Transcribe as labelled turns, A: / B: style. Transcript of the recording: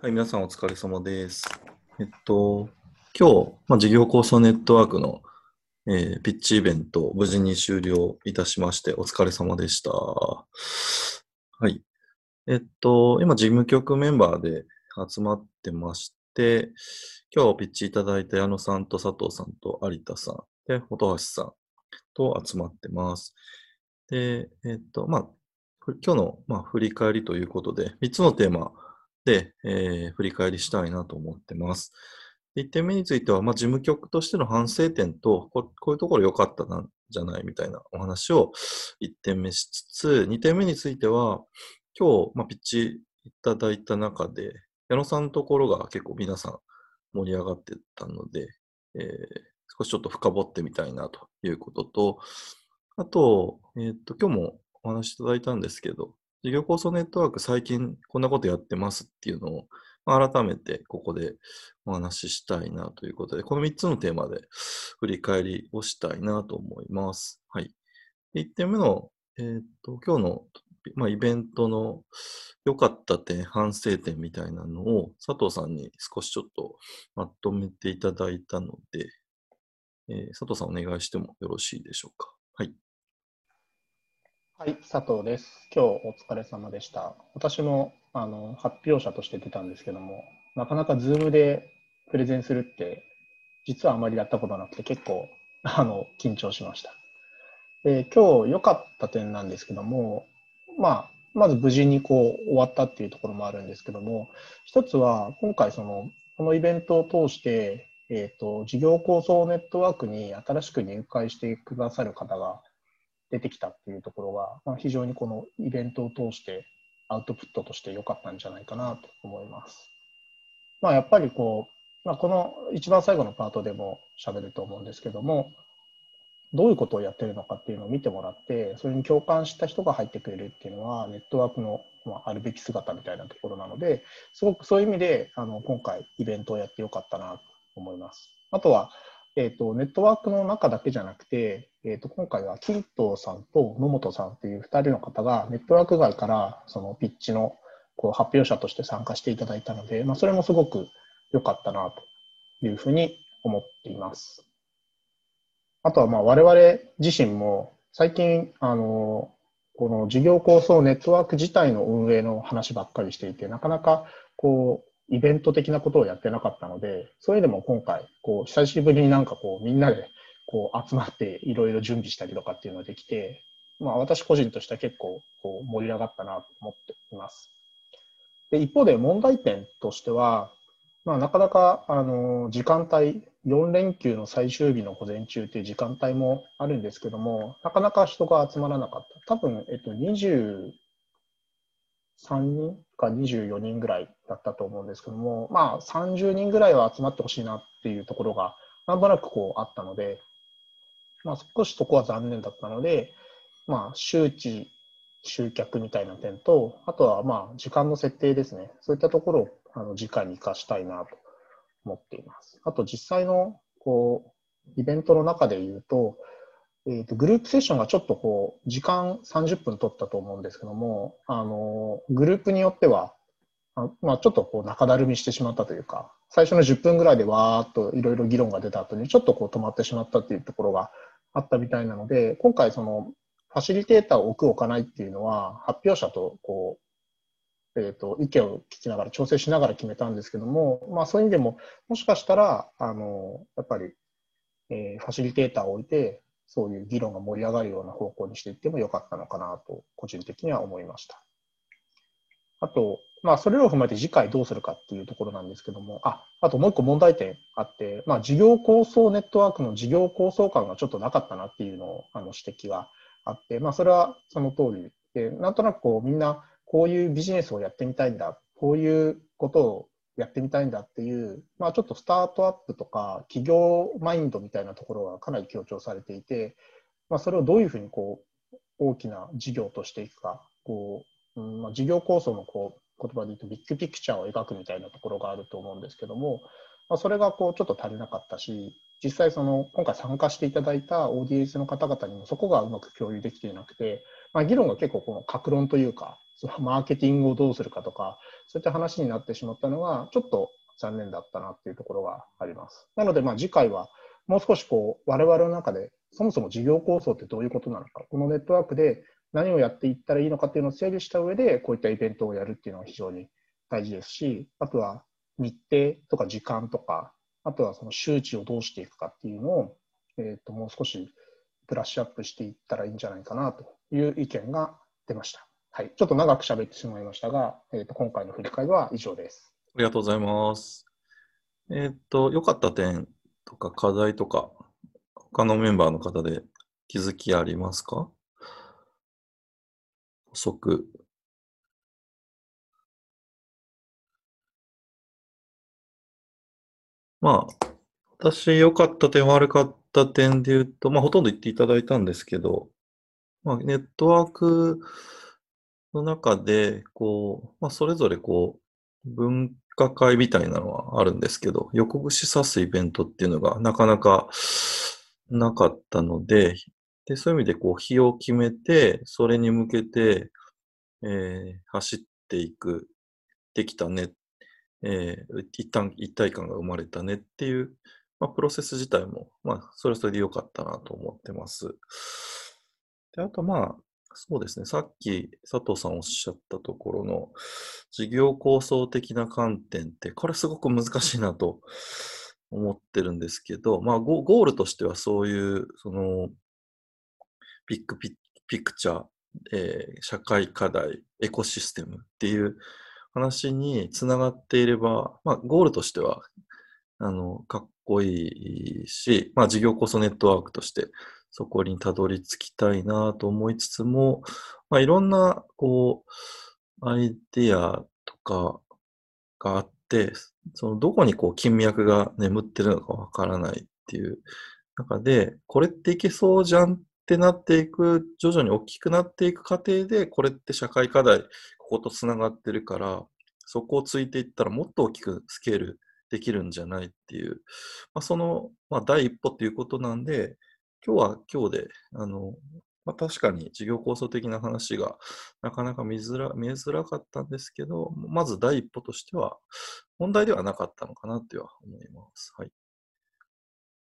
A: はい、皆さんお疲れ様です。えっと、今日、まあ、事業構想ネットワークの、えーピッチイベント、無事に終了いたしまして、お疲れ様でした。はい。えっと、今、事務局メンバーで集まってまして、今日ピッチいただいた矢野さんと佐藤さんと有田さん、で、本橋さんと集まってます。で、えっと、まあ、今日の、まあ、振り返りということで、3つのテーマ、えー振り返りしたいなと思ってます。1点目については、まあ、事務局としての反省点とこ、ういうところ良かったなんじゃないみたいなお話を1点目しつつ、2点目については、今日、まあ、ピッチいただいた中で、矢野さんのところが結構皆さん盛り上がってたので、えー少しちょっと深掘ってみたいなということと、あと、えっ、と、今日もお話しいただいたんですけど、事業構想ネットワーク最近こんなことやってますっていうのを、改めてここでお話ししたいなということで、この3つのテーマで振り返りをしたいなと思います。はい。1点目の、えーっと、今日の、まあ、イベントの良かった点、反省点みたいなのを佐藤さんに少しちょっとまとめていただいたので、えー佐藤さんお願いしてもよろしいでしょうか？はい。
B: はい、佐藤です。今日お疲れ様でした。私もあの発表者として出たんですけども、なかなか Zoom でプレゼンするって、実はあまりやったことなくて、結構あの緊張しました。で今日良かった点なんですけども、まあ、まず無事にこう終わったっていうところもあるんですけども、一つは今回その、このイベントを通して、えー、と事業構想ネットワークに新しく入会してくださる方が出てきたっていうところが、まあ、非常にこのイベントを通してアウトプットとして良かったんじゃないかなと思います。まあ、やっぱりこう、まあ、この一番最後のパートでも喋ると思うんですけども、どういうことをやってるのかっていうのを見てもらって、それに共感した人が入ってくれるっていうのは、ネットワークのまああるべき姿みたいなところなので、すごくそういう意味であの今回イベントをやってよかったなと思います。あとは、えー、とネットワークの中だけじゃなくて、えー、と今回はキートさんと野本さんっていう2人の方がネットワーク外からそのピッチのこう発表者として参加していただいたので、まあ、それもすごく良かったなというふうに思っています。あとはまあ我々自身も最近あのこの事業構想ネットワーク自体の運営の話ばっかりしていてなかなかこうイベント的なことをやってなかったので、そういうのも今回、こう、久しぶりになんかこう、みんなでこう集まっていろいろ準備したりとかっていうのができて、まあ私個人としては結構こう盛り上がったなと思っています。で、一方で問題点としては、まあなかなか、あの、時間帯、4連休の最終日の午前中っていう時間帯もあるんですけども、なかなか人が集まらなかった。多分、えっと、23人か24人ぐらいだったと思うんですけども、まあ30人ぐらいは集まってほしいなっていうところがなんとなくこうあったので、まあ少しそこは残念だったので、まあ周知、集客みたいな点と、あとはまあ時間の設定ですね。そういったところをあの次回に活かしたいなと思っています。あと実際のこうイベントの中で言うと、えー、とグループセッションがちょっとこう時間30分取ったと思うんですけども、あのグループによっては、あまあ、ちょっとこう中だるみしてしまったというか、最初の10分ぐらいでわーっといろいろ議論が出た後にちょっとこう止まってしまったっていうところがあったみたいなので、今回そのファシリテーターを置く置かないっていうのは発表者とこう、えー、と意見を聞きながら調整しながら決めたんですけども、まあ、そういう意味でももしかしたらあのやっぱり、えーファシリテーターを置いてそういう議論が盛り上がるような方向にしていってもよかったのかなと、個人的には思いました。あと、まあ、それらを踏まえて次回どうするかっていうところなんですけども、あ、あともう一個問題点あって、まあ、事業構想ネットワークの事業構想感がちょっとなかったなっていうのを、あの、指摘があって、まあ、それはその通りで、なんとなくこう、みんな、こういうビジネスをやってみたいんだ、こういうことをやってみたいんだっていう、まあ、ちょっとスタートアップとか企業マインドみたいなところがかなり強調されていて、まあ、それをどういうふうにこう大きな事業としていくか、こううんまあ、事業構想のこう言葉で言うとビッグピクチャーを描くみたいなところがあると思うんですけども、まあ、それがこうちょっと足りなかったし、実際その今回参加していただいたオーディエンスの方々にもそこがうまく共有できていなくて、まあ、議論が結構この格論というか、そのマーケティングをどうするかとか、そういった話になってしまったのが、ちょっと残念だったなっていうところがあります。なので、まあ、次回はもう少しこう我々の中でそもそも事業構想ってどういうことなのか、このネットワークで何をやっていったらいいのかっていうのを整理した上で、こういったイベントをやるっていうのは非常に大事ですし、あとは日程とか時間とか、あとはその周知をどうしていくかっていうのを、えー、ともう少しブラッシュアップしていったらいいんじゃないかなという意見が出ました。はい、ちょっと長く喋ってしまいましたが、えー、と今回の振り返りは以上です。
A: ありがとうございます。えっ、ー、と、良かった点とか課題とか、他のメンバーの方で気づきありますか？補足。まあ、私良かった点、悪かった点で言うと、まあ、ほとんど言っていただいたんですけど、まあ、ネットワークの中で、こう、まあ、それぞれこう、分科会みたいなのはあるんですけど、横串刺すイベントっていうのがなかなかなかったので、でそういう意味でこう、日を決めて、それに向けて、えー、走っていく、できたね、えー、一旦一体感が生まれたねっていう、まあ、プロセス自体も、まあ、それはそれで良かったなと思ってます。で、あとまあ、そうですね。さっき佐藤さんおっしゃったところの事業構想的な観点って、これすごく難しいなと思ってるんですけど、まあゴールとしてはそういう、その、ビッグピピクチャー、えー、社会課題、エコシステムっていう話につながっていれば、まあゴールとしては、あの、かっこいいし、まあ事業構想ネットワークとしてそこにたどり着きたいなと思いつつも、まあ、いろんな、こう、アイデアとかがあって、そのどこにこう金脈が眠ってるのかわからないっていう中で、これっていけそうじゃんってなっていく、徐々に大きくなっていく過程で、これって社会課題、こことつながってるから、そこをついていったらもっと大きくスケールできるんじゃないっていう、まあ、その、まあ、第一歩っていうことなんで、今日は今日で、あの、まあ、確かに事業構想的な話がなかなか見づら見えづらかったんですけど、まず第一歩としては問題ではなかったのかなとは思います。はい。